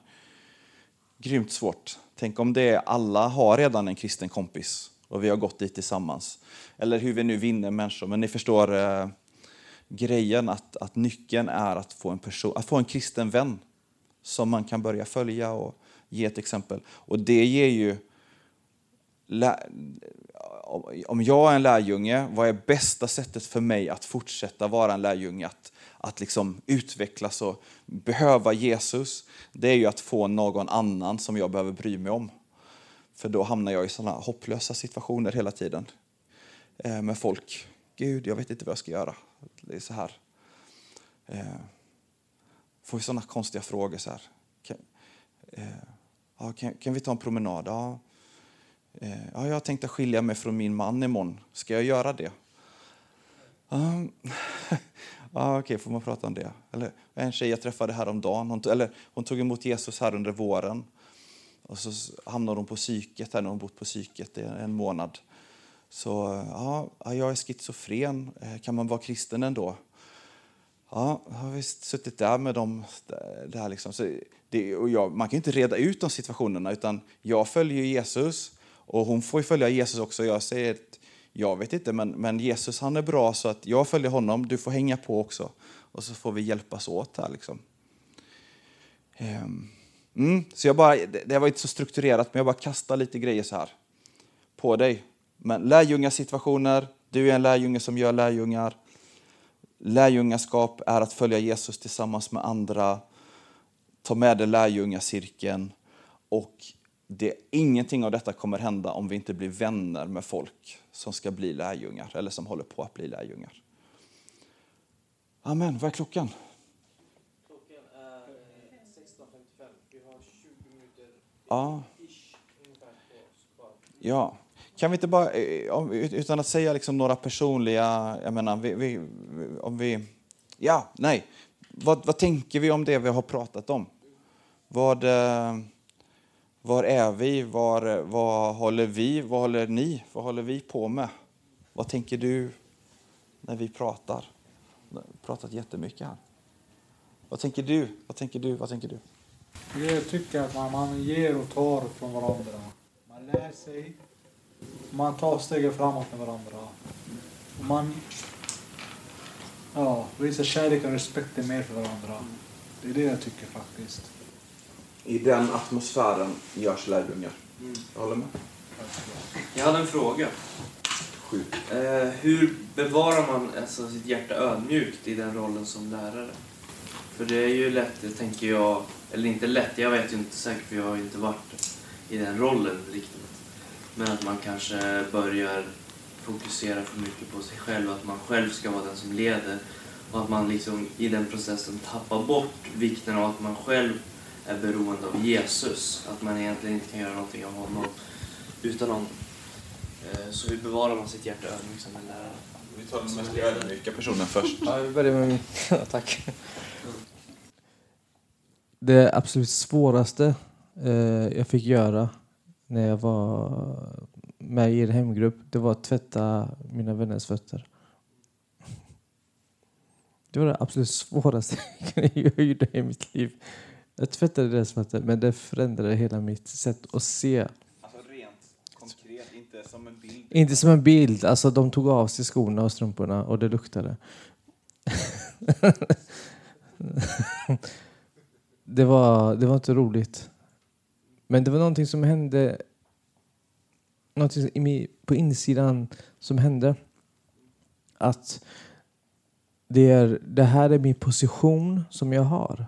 Grymt svårt. Tänk om det är alla har redan en kristen kompis och vi har gått dit tillsammans. Eller hur vi nu vinner människor. Men ni förstår eh, grejen att, att nyckeln är att få, en person, att få en kristen vän som man kan börja följa och ge ett exempel. Och det ger ju om jag är en lärjunge, vad är bästa sättet för mig att fortsätta vara en lärjunge? Att, att liksom utvecklas och behöva Jesus, det är ju att få någon annan som jag behöver bry mig om. För då hamnar jag i sådana hopplösa situationer hela tiden. Eh, med folk. Gud, jag vet inte vad jag ska göra. Det är så här. Eh, får vi sådana konstiga frågor. så här. Kan- Eh, ja, kan, kan vi ta en promenad? Ja. Eh, ja, jag tänkte skilja mig från min man imorgon. Ska jag göra det? Um, [laughs] ja, okej, får man prata om det? Eller, en tjej jag träffade häromdagen, hon, eller, hon tog emot Jesus här under våren. Och så hamnade hon på psyket, här när hon bott på psyket i en månad. Så ja, jag är schizofren, eh, kan man vara kristen ändå? Ja, jag har visst suttit där med dem. Där liksom. Så det, och jag, man kan inte reda ut de situationerna, utan jag följer Jesus och hon får följa Jesus också. Jag säger att jag vet inte, men, men Jesus han är bra så att jag följer honom, du får hänga på också. Och så får vi hjälpas åt här. Liksom. Ehm, mm, så jag bara, det var inte så strukturerat, men jag bara kastar lite grejer så här på dig. Men lärjungasituationer, du är en lärjunge som gör lärjungar. Lärjungaskap är att följa Jesus tillsammans med andra, ta med dig lärjungacirkeln och det, ingenting av detta kommer hända om vi inte blir vänner med folk som ska bli lärjungar eller som håller på att bli lärjungar. Amen. Vad är klockan? Klockan är 16.55. Vi har 20 minuter Ja. Ja. Kan vi inte bara, eh, utan att säga liksom några personliga, jag menar, vi, vi, om vi, ja, nej. Vad, vad tänker vi om det vi har pratat om? Vad, eh, var är vi? Var, vad håller vi? Vad håller ni? Vad håller vi på med? Vad tänker du när vi pratar? Vi har pratat jättemycket här. Vad tänker du? Vad tänker du? Vad tänker du? Jag tycker att man, man ger och tar från varandra. Man lär sig. Man tar stegen framåt med varandra. Och man ja, visar kärlek och respekt mer för varandra. Det är det jag tycker faktiskt. I den atmosfären görs lärjungar. Jag håller med. Jag hade en fråga. Eh, hur bevarar man alltså, sitt hjärta ödmjukt i den rollen som lärare? För det är ju lätt, det tänker jag, eller inte lätt, jag vet ju inte säkert för jag har ju inte varit i den rollen riktigt. Men att man kanske börjar fokusera för mycket på sig själv, att man själv ska vara den som leder. Och att man liksom i den processen tappar bort vikten av att man själv är beroende av Jesus. Att man egentligen inte kan göra någonting av honom utan honom. Eh, Så hur bevarar man sitt hjärta ödmjukt som en lärare? Vi tar den mest ödmjuka personen först. Ja, vi börjar med min. [laughs] Tack. Det absolut svåraste eh, jag fick göra när jag var med i en hemgrupp, det var att tvätta mina vänners fötter. Det var det absolut svåraste [laughs] jag gjorde i mitt liv. Jag tvättade deras fötter, men det förändrade hela mitt sätt att se. Alltså rent konkret, inte som en bild. Inte som en bild, alltså de tog av sig skorna och strumporna och det luktade. [laughs] det, var, det var inte roligt. Men det var någonting som hände någonting på insidan som hände. Att det, är, det här är min position som jag har.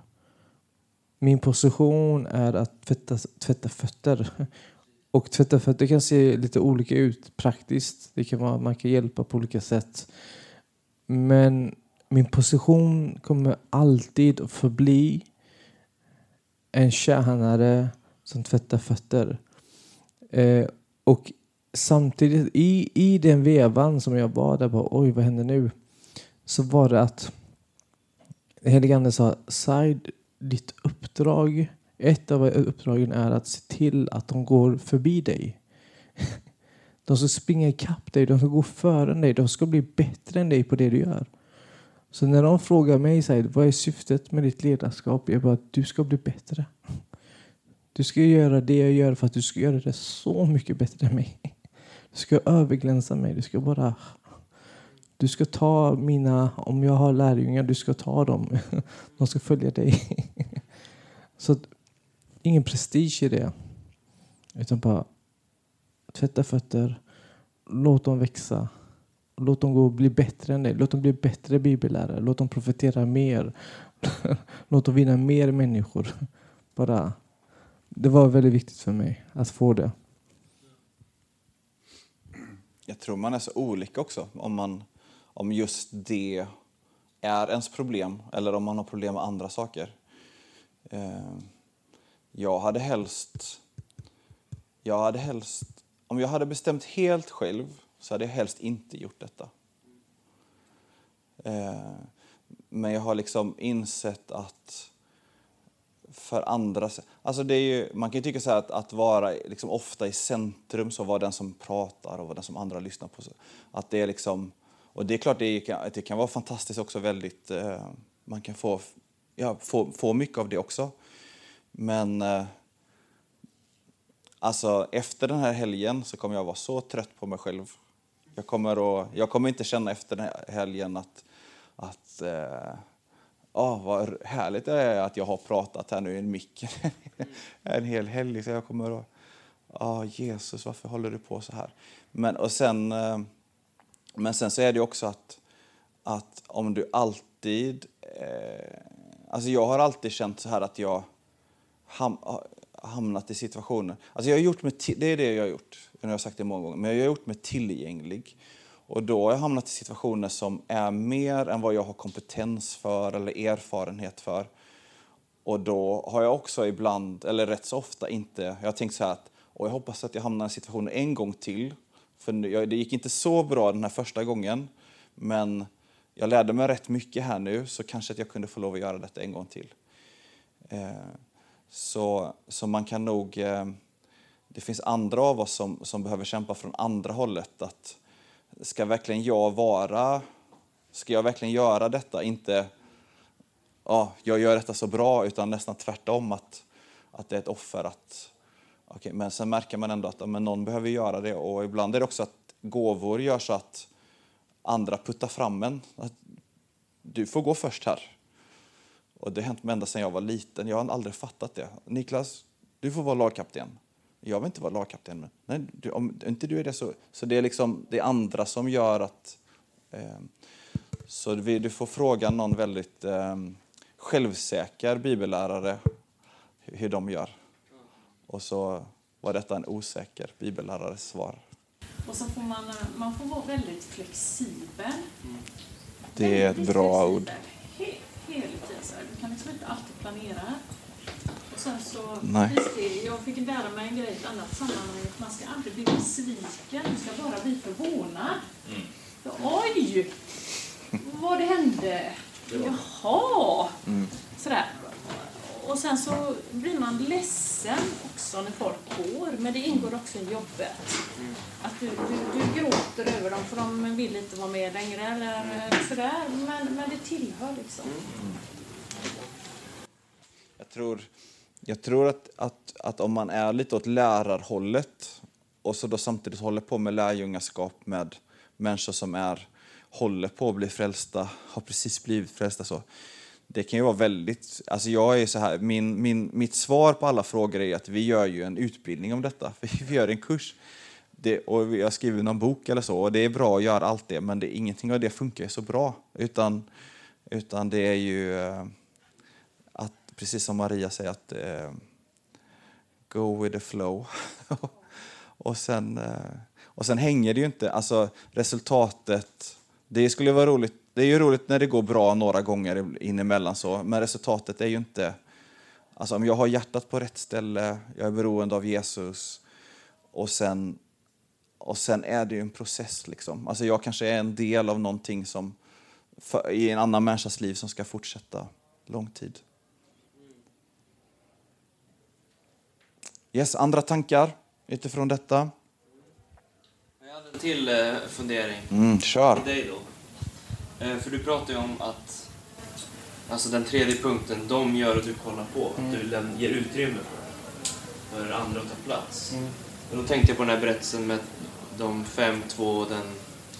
Min position är att tvätta, tvätta fötter. [laughs] Och tvätta fötter kan se lite olika ut praktiskt. Det kan vara, man kan hjälpa på olika sätt. Men min position kommer alltid att förbli en tjänare som tvättar fötter. Eh, och samtidigt i, i den vevan som jag var där, bara, oj vad händer nu? Så var det att heligande sa, Said, ditt uppdrag, ett av uppdragen är att se till att de går förbi dig. [laughs] De ska springa ikapp dig, de ska gå före dig, de ska bli bättre än dig på det du gör. Så när de frågar mig Said, vad är syftet med ditt ledarskap? Jag bara, du ska bli bättre. Du ska göra det jag gör för att du ska göra det så mycket bättre än mig. Du ska överglänsa mig. Du ska bara... Du ska ta mina... Om jag har lärjungar, du ska ta dem. [laughs] De ska följa dig. [laughs] Så att, ingen prestige i det. Utan bara tvätta fötter. Låt dem växa. Låt dem gå och bli bättre än dig. Låt dem bli bättre bibellärare. Låt dem profetera mer. [laughs] Låt dem vinna mer människor. Bara det var väldigt viktigt för mig att få det. Jag tror man är så olika också om, man, om just det är ens problem eller om man har problem med andra saker. Eh, jag hade helst... Jag hade helst... Om jag hade bestämt helt själv så hade jag helst inte gjort detta. Eh, men jag har liksom insett att för andra... Alltså det är ju, man kan ju tycka så att, att vara liksom ofta i centrum, så vara den som pratar och vara den som andra lyssnar på. Att det är liksom, och det är klart det kan, det kan vara fantastiskt också väldigt... Eh, man kan få, ja, få, få mycket av det också. Men eh, alltså efter den här helgen så kommer jag vara så trött på mig själv. Jag kommer, att, jag kommer inte känna efter den här helgen att, att eh, oh, vad härligt det är att jag har pratat här nu i en mick [laughs] en hel helg. Så jag kommer att, oh, Jesus, varför håller du på så här? Men, och sen, eh, men sen så är det också att, att om du alltid... Eh, alltså jag har alltid känt så här att jag ham, hamnat i situationer... Alltså jag har gjort mig, det är det jag har gjort, jag har sagt det många gånger, men jag har gjort mig tillgänglig. Och då har jag hamnat i situationer som är mer än vad jag har kompetens för eller erfarenhet för. Och då har jag också ibland, eller rätt så ofta, inte... Jag har tänkt så här att och jag hoppas att jag hamnar i situationen en gång till. För det gick inte så bra den här första gången, men jag lärde mig rätt mycket här nu, så kanske att jag kunde få lov att göra detta en gång till. Eh, så, så man kan nog... Eh, det finns andra av oss som, som behöver kämpa från andra hållet. Att ska verkligen jag vara... Ska jag verkligen göra detta? Inte ja, jag gör detta så bra, utan nästan tvärtom. Att, att det är ett offer. Att, okay, men sen märker man ändå att men någon behöver göra det. Och ibland är det också att gåvor gör så att andra puttar fram en. Att du får gå först här. Och det har hänt mig ända sedan jag var liten. Jag har aldrig fattat det. Niklas, du får vara lagkapten. Jag vill inte vara lagkapten. Men nej, du, om inte du är det så... Så det är liksom det är andra som gör att... Eh, så vi, du får fråga någon väldigt eh, självsäker bibellärare hur de gör. Och så var detta en osäker bibellärares svar. Och så får man, man får vara väldigt flexibel. Det är ett bra ord hela tiden. Du kan liksom inte alltid planera. Sen så, Nej. jag fick lära mig en grej i ett annat sammanhang. Man ska aldrig bli besviken, du ska bara bli förvånad. Mm. Oj! Vad det hände? Jaha! Mm. Sådär. Och sen så blir man ledsen också när folk går, men det ingår också i jobbet. Mm. Att du, du, du gråter över dem för de vill inte vara med längre eller sådär, men, men det tillhör liksom. Mm. Jag tror, jag tror att, att, att om man är lite åt lärarhållet och så då samtidigt håller på med lärjungaskap med människor som är, håller på att bli frälsta, har precis blivit frälsta så, det kan ju vara väldigt... Alltså jag är så här, min, min, mitt svar på alla frågor är att vi gör ju en utbildning om detta. [laughs] Vi gör en kurs. Det, och jag skriver någon bok eller så. Och det är bra att göra allt det, men det, ingenting av det funkar så bra. Utan, utan det är ju eh, precis som Maria säger, att eh, go with the flow. [laughs] och, sen, eh, och sen hänger det ju inte, alltså resultatet, det skulle vara roligt det är ju roligt när det går bra några gånger in emellan så, men resultatet är ju inte... Alltså om jag har hjärtat på rätt ställe, jag är beroende av Jesus och sen, och sen är det ju en process. Liksom. Alltså jag kanske är en del av någonting som, för, i en annan människas liv som ska fortsätta lång tid. Yes, andra tankar utifrån detta? Jag hade en till eh, fundering. Mm, kör. Till dig då. Eh, för du pratar ju om att Alltså den tredje punkten, de gör och du kollar på. Mm. Att du ger utrymme för, för andra att ta plats. Mm. Och då tänkte jag på den här berättelsen med de fem, två och den,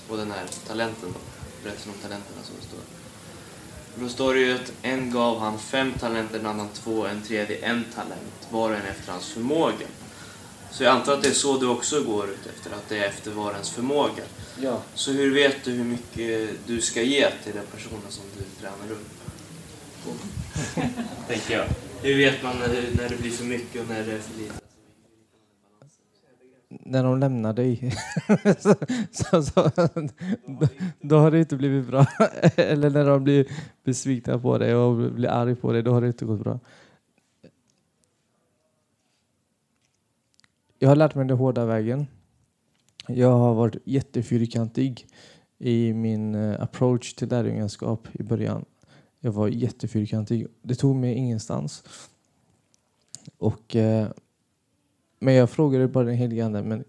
och den här talenten. Då. Berättelsen om talenterna som det står. Då står det ju att en gav han fem talenter, en annan två, en tredje en talent. Var och en efter hans förmåga. Så jag antar att det är så du också går ut efter, att det är efter var ens förmåga. Ja. Så hur vet du hur mycket du ska ge till den personen som du tränar upp? [laughs] Tänker jag. Hur vet man när det, när det blir för mycket och när det är för lite? När de lämnar dig, [laughs] så, så, så, då, då har det inte blivit bra. [laughs] Eller när de blir besvikna på dig och blir arga på dig, då har det inte gått bra. jag har lärt mig den hårda vägen. Jag har varit jättefyrkantig i min eh, approach till lärjungaskap i början. Jag var jättefyrkantig. Det tog mig ingenstans. Och, eh, men jag frågade bara den helige Ande, men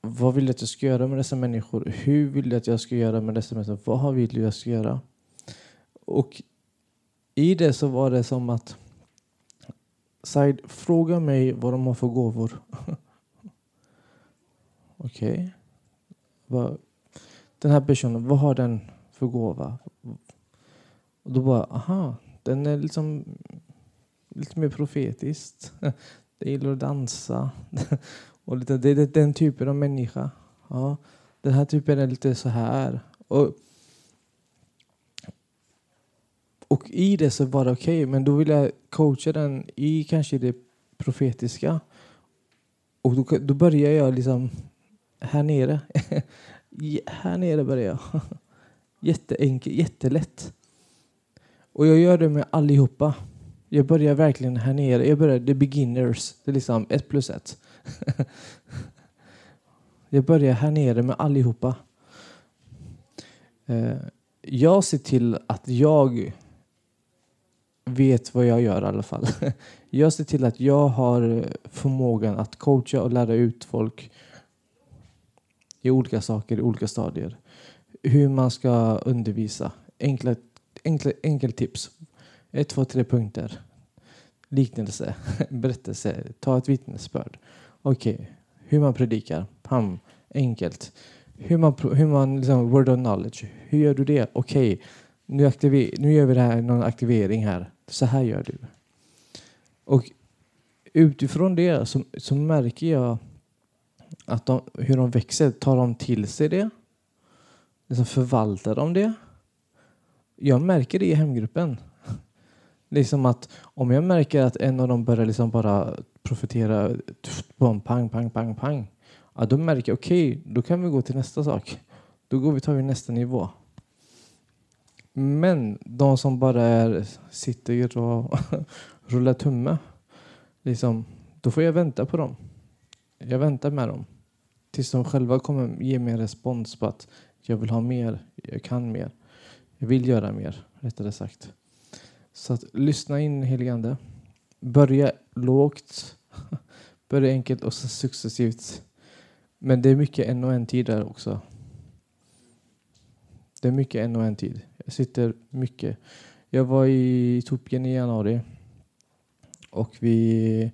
vad vill du att jag ska göra med dessa människor? Hur vill du att jag ska göra med dessa människor? Vad vill du att jag ska göra? Och i det så var det som att Said, fråga mig vad de har för gåvor. [laughs] Okej. Okay. Den här personen, vad har den för gåva? Och då bara, aha, den är liksom lite mer profetiskt. [laughs] Det gillar att dansa. [laughs] Och lite, det är den typen av människa. Ja, den här typen är lite så här. Och, och i det så var det okej, okay, men då vill jag coacha den i kanske det profetiska. Och då, då börjar jag liksom här nere. [laughs] här nere börjar jag. [laughs] Jätteenkelt, jättelätt. Och jag gör det med allihopa. Jag börjar verkligen här nere. Jag börjar the beginners. Det är liksom ett plus ett. [laughs] jag börjar här nere med allihopa. Eh, jag ser till att jag vet vad jag gör i alla fall. [laughs] Jag ser till att jag har förmågan att coacha och lära ut folk i olika saker, i olika stadier. Hur man ska undervisa. Enkla, enkla, enkla tips. Ett, två, tre punkter. Liknelse, [laughs] berättelse, ta ett vittnesbörd. Okej, okay. hur man predikar. Pam, enkelt. Hur man, hur man liksom, word of knowledge. Hur gör du det? Okej, okay. nu, nu gör vi det här, någon aktivering här. Så här gör du. Och utifrån det så, så märker jag att de, hur de växer. Tar de till sig det? Liksom förvaltar de det? Jag märker det i hemgruppen. Liksom att om jag märker att en av dem börjar liksom bara profetera bom, pang, pang, pang, pang. Ja, då märker jag okej, okay, då kan vi gå till nästa sak. Då går vi tar vi nästa nivå. Men de som bara är, sitter och [laughs] rullar tumme, liksom, då får jag vänta på dem. Jag väntar med dem tills de själva kommer ge mig en respons på att jag vill ha mer, jag kan mer, jag vill göra mer, rättare sagt. Så att lyssna in heligande. Börja lågt, [laughs] börja enkelt och så successivt. Men det är mycket en och en tid där också. Det är mycket en och en tid. Jag sitter mycket. Jag var i Etiopien i januari och vi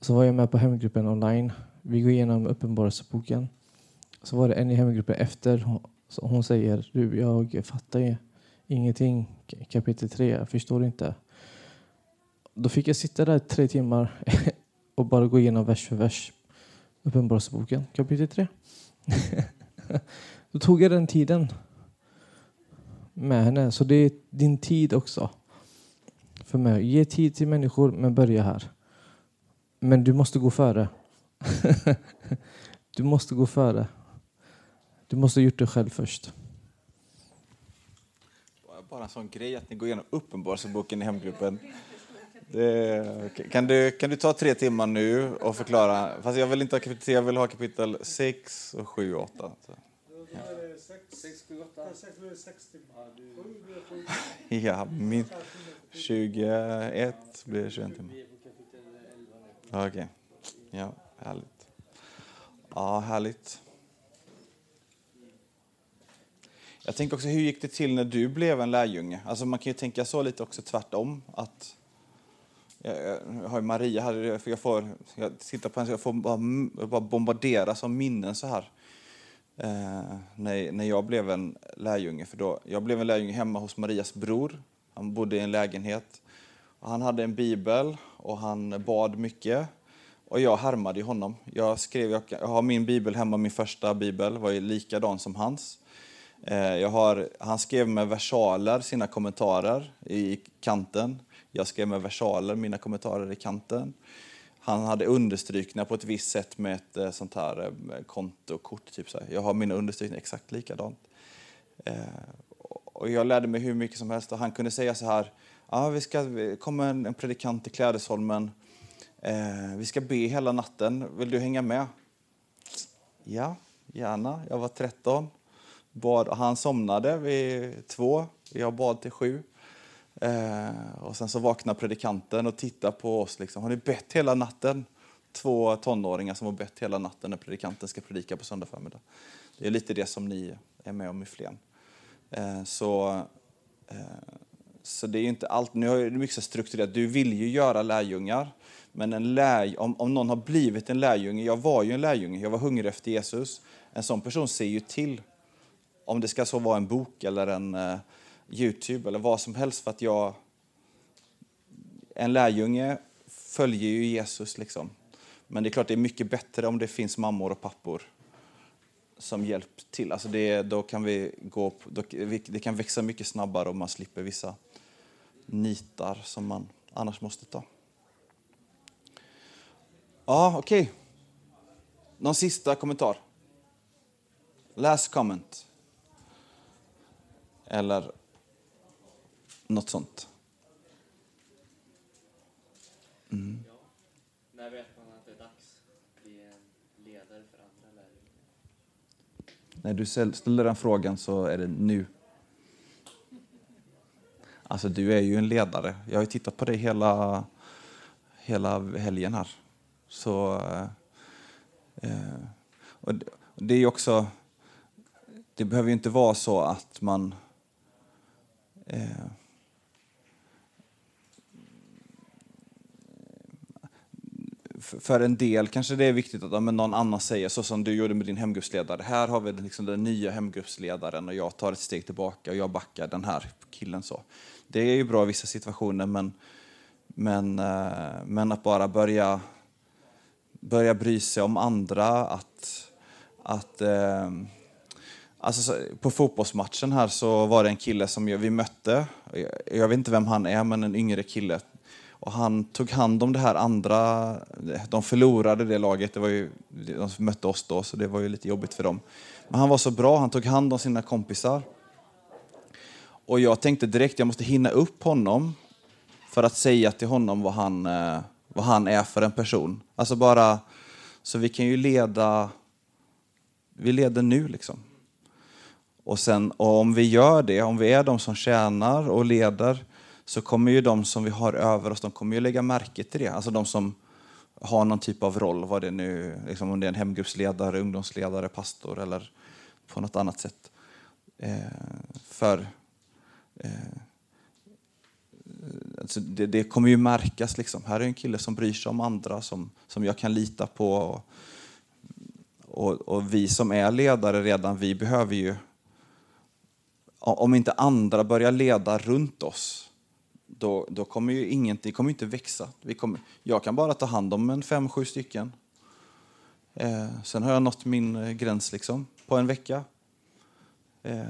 så var jag med på hemgruppen online. Vi går igenom Uppenbarelseboken. Så var det en i hemgruppen efter. Hon säger du, jag fattar ingenting kapitel 3. Jag förstår inte. Då fick jag sitta där tre timmar [laughs] och bara gå igenom vers för vers. Uppenbarelseboken kapitel 3. [laughs] Då tog jag den tiden med henne. Så det är din tid också. För mig. Ge tid till människor, men börja här. Men du måste gå före. [laughs] du måste gå före. Du måste ha gjort det själv först. Bara en sån grej att ni går igenom Uppenbarelseboken i hemgruppen. Det, kan, du, kan du ta tre timmar nu och förklara? Fast jag vill inte ha kapitel 3, jag vill ha kapitel 6, och 7 och 8. Så. Ja. 6, 7, 8. Ja, min 21 blir 21 timmar. Okej. Okay. Ja, härligt. Ja, härligt. Jag tänker också, hur gick det till när du blev en lärjunge? Alltså man kan ju tänka så lite också tvärtom. Att jag, har Maria här, jag får, jag tittar på henne, jag får bara, bara bombarderas av minnen så här. Eh, när, när jag blev en lärjunge. För då, jag blev en lärjunge hemma hos Marias bror. Han bodde i en lägenhet. Han hade en bibel och han bad mycket. Och jag härmade honom. Jag, skrev, jag har min bibel hemma, min första bibel var ju likadan som hans. Eh, jag har, han skrev med versaler sina kommentarer i kanten. Jag skrev med versaler mina kommentarer i kanten. Han hade understrykningar på ett visst sätt med ett eh, sånt här eh, kontokort. Typ så här. Jag har mina understrykningar exakt likadant. Och jag lärde mig hur mycket som helst och han kunde säga så här. Ah, vi ska, det kommer en predikant till Klädesholmen Eh, vi ska be hela natten. Vill du hänga med? Ja, gärna. Jag var 13. Bad, han somnade vid två. Jag bad till sju. Eh, och sen så vaknar predikanten och tittar på oss. Liksom. Har ni bett hela natten? Två tonåringar som har bett hela natten när predikanten ska predika på söndag förmiddag. Det är lite det som ni är med om i Flen. Eh, så, eh, så det är inte allt. Nu har det mycket strukturerat. Du vill ju göra lärjungar. Men en lär, om, om någon har blivit en lärjunge, jag var ju en lärjunge, jag var hungrig efter Jesus. En sån person ser ju till, om det ska så vara en bok eller en eh, Youtube eller vad som helst, för att jag... En lärjunge följer ju Jesus liksom. Men det är klart det är mycket bättre om det finns mammor och pappor som hjälp till. Alltså det, då kan vi gå, då, det kan växa mycket snabbare om man slipper vissa nitar som man annars måste ta. Ja, okej. Okay. Någon sista kommentar? Last comment. Eller något sånt. Mm. Ja. När vet man att det är dags att bli en ledare för andra lärjungar? När du ställer den frågan så är det nu. Alltså, du är ju en ledare. Jag har tittat på dig hela, hela helgen här. Så, eh, och det är också... Det behöver ju inte vara så att man... Eh, för en del kanske det är viktigt att men någon annan säger så som du gjorde med din hemgruppsledare. Här har vi liksom den nya hemgruppsledaren och jag tar ett steg tillbaka och jag backar den här killen. så. Det är ju bra i vissa situationer men, men, eh, men att bara börja börja bry sig om andra. Att, att, eh, alltså, på fotbollsmatchen här så var det en kille som vi mötte. Jag vet inte vem han är, men en yngre kille. Och han tog hand om det här andra. De förlorade det laget. Det var ju, de mötte oss då, så det var ju lite jobbigt för dem. Men han var så bra. Han tog hand om sina kompisar. Och jag tänkte direkt jag måste hinna upp honom för att säga till honom vad han eh, vad han är för en person. Alltså bara, så vi kan ju leda, vi leder nu liksom. Och, sen, och om vi gör det, om vi är de som tjänar och leder, så kommer ju de som vi har över oss, de kommer ju lägga märke till det. Alltså de som har någon typ av roll, vad det nu, liksom om det är en hemgruppsledare, ungdomsledare, pastor eller på något annat sätt. Eh, för eh, alltså det, det, kommer ju märkas. Liksom. Här är en kille som bryr sig om andra, som, som jag kan lita på. Och, och, och, vi som är ledare redan, vi behöver ju... Om inte andra börjar leda runt oss, då, då kommer ju ingenting kommer inte växa. Vi kommer, jag kan bara ta hand om en fem, sju stycken. Eh, sen har jag nått min eh, gräns liksom, på en vecka. Eh,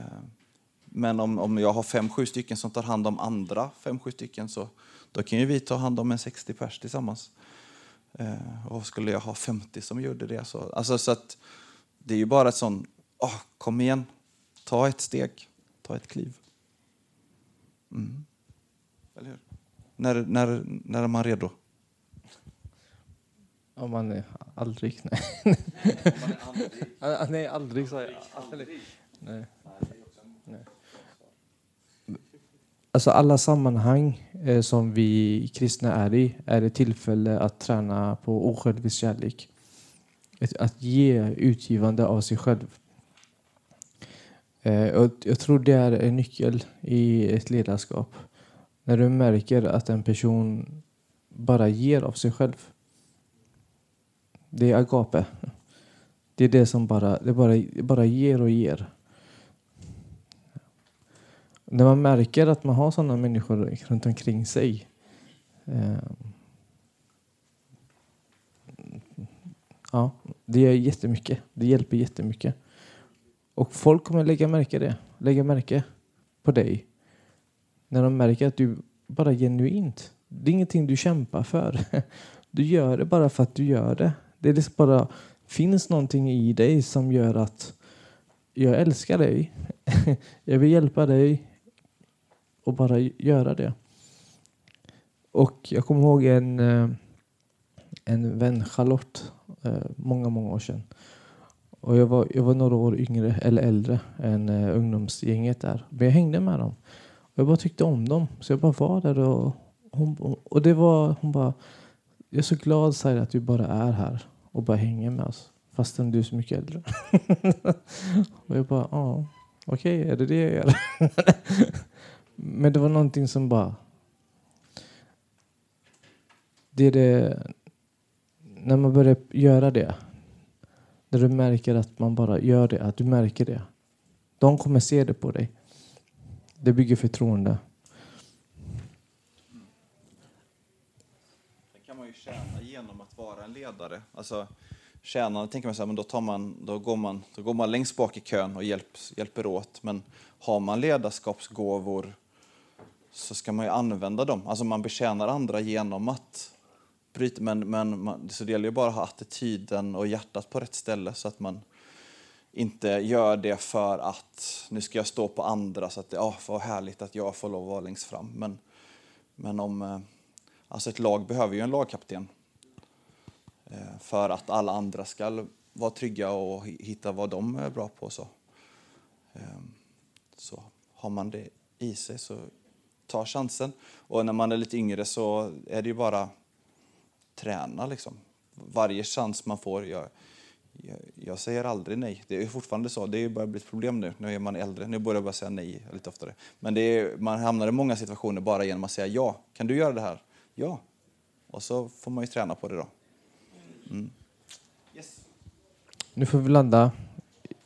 men om, om jag har fem, sju stycken som tar hand om andra fem, sju stycken så då kan ju vi ta hand om en 60 pers tillsammans. Eh, och skulle jag ha 50 som gjorde det så... Alltså, så att det är ju bara ett sånt, oh, kom igen, ta ett steg, ta ett kliv. Mm. Eller hur? När, när, när är man redo? Om man är aldrig, nej. nej, aldrig sa jag. Aldrig. Nej. nej. Alltså alla sammanhang eh, som vi kristna är i är ett tillfälle att träna på osjälvisk kärlek. Att ge utgivande av sig själv. Eh, och jag tror det är en nyckel i ett ledarskap. När du märker att en person bara ger av sig själv. Det är agape. Det är det som bara, det bara, bara ger och ger. När man märker att man har sådana människor runt omkring sig eh, Ja, det gör jättemycket. Det hjälper jättemycket. Och folk kommer lägga märke det. Lägga märke på dig. När de märker att du bara genuint. Det är ingenting du kämpar för. [laughs] Du gör det bara för att du gör det. Det är liksom bara finns någonting i dig som gör att jag älskar dig. [laughs] Jag vill hjälpa dig och bara göra det. Och jag kommer ihåg en, eh, en vän, Charlotte, eh, många, många år sedan. Och jag var, jag var några år yngre eller äldre än eh, ungdomsgänget där. Men jag hängde med dem. Och jag bara tyckte om dem. Så jag bara var där och hon, och det var, hon bara, jag är så glad Saira att du bara är här och bara hänger med oss. Fastän du är så mycket äldre. [laughs] och jag bara, ja, okej, okay, är det det jag gör? [laughs] Men det var någonting som bara... Det är det... När man börjar göra det. När du märker att man bara gör det, att du märker det. De kommer se det på dig. Det bygger förtroende. Det kan man ju tjäna genom att vara en ledare. Alltså, tjänande tänker man så här, men då, tar man, då, går man, då går man längst bak i kön och hjälps, hjälper åt. Men har man ledarskapsgåvor så ska man ju använda dem. Alltså man betjänar andra genom att bryter. Men, men man, så det gäller ju bara att ha attityden och hjärtat på rätt ställe så att man inte gör det för att nu ska jag stå på andra så att det oh, vad härligt att jag får lov att vara längst fram. Men, men om, eh, alltså ett lag behöver ju en lagkapten eh, för att alla andra ska vara trygga och hitta vad de är bra på. Så, ehm, så har man det i sig så ta chansen. Och när man är lite yngre så är det ju bara träna liksom. Varje chans man får. Jag, jag, jag, säger aldrig nej. Det är fortfarande så. Det är bara blivit problem nu. Nu är man äldre. Nu börjar jag bara säga nej lite oftare. Men det är, man hamnar i många situationer bara genom att säga ja. Kan du göra det här? Ja. Och så får man ju träna på det då. Mm. Yes. Nu får vi landa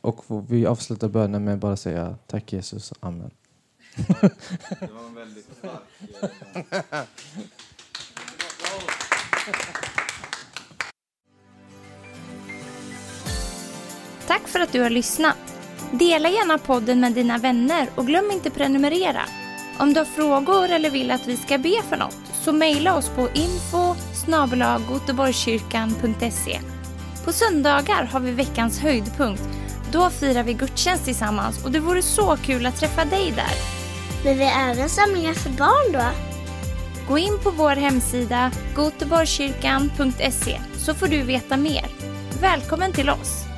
och vi avslutar bönen med att bara säga tack Jesus. Amen. Det var en väldigt stark... [laughs] Tack för att du har lyssnat. Dela gärna podden med dina vänner och glöm inte prenumerera. Om du har frågor eller vill att vi ska be för något så mejla oss på info På söndagar har vi veckans höjdpunkt. Då firar vi gudstjänst tillsammans och det vore så kul att träffa dig där. Men vi är även samlingar för barn då? Gå in på vår hemsida goteborgskyrkan.se så får du veta mer. Välkommen till oss!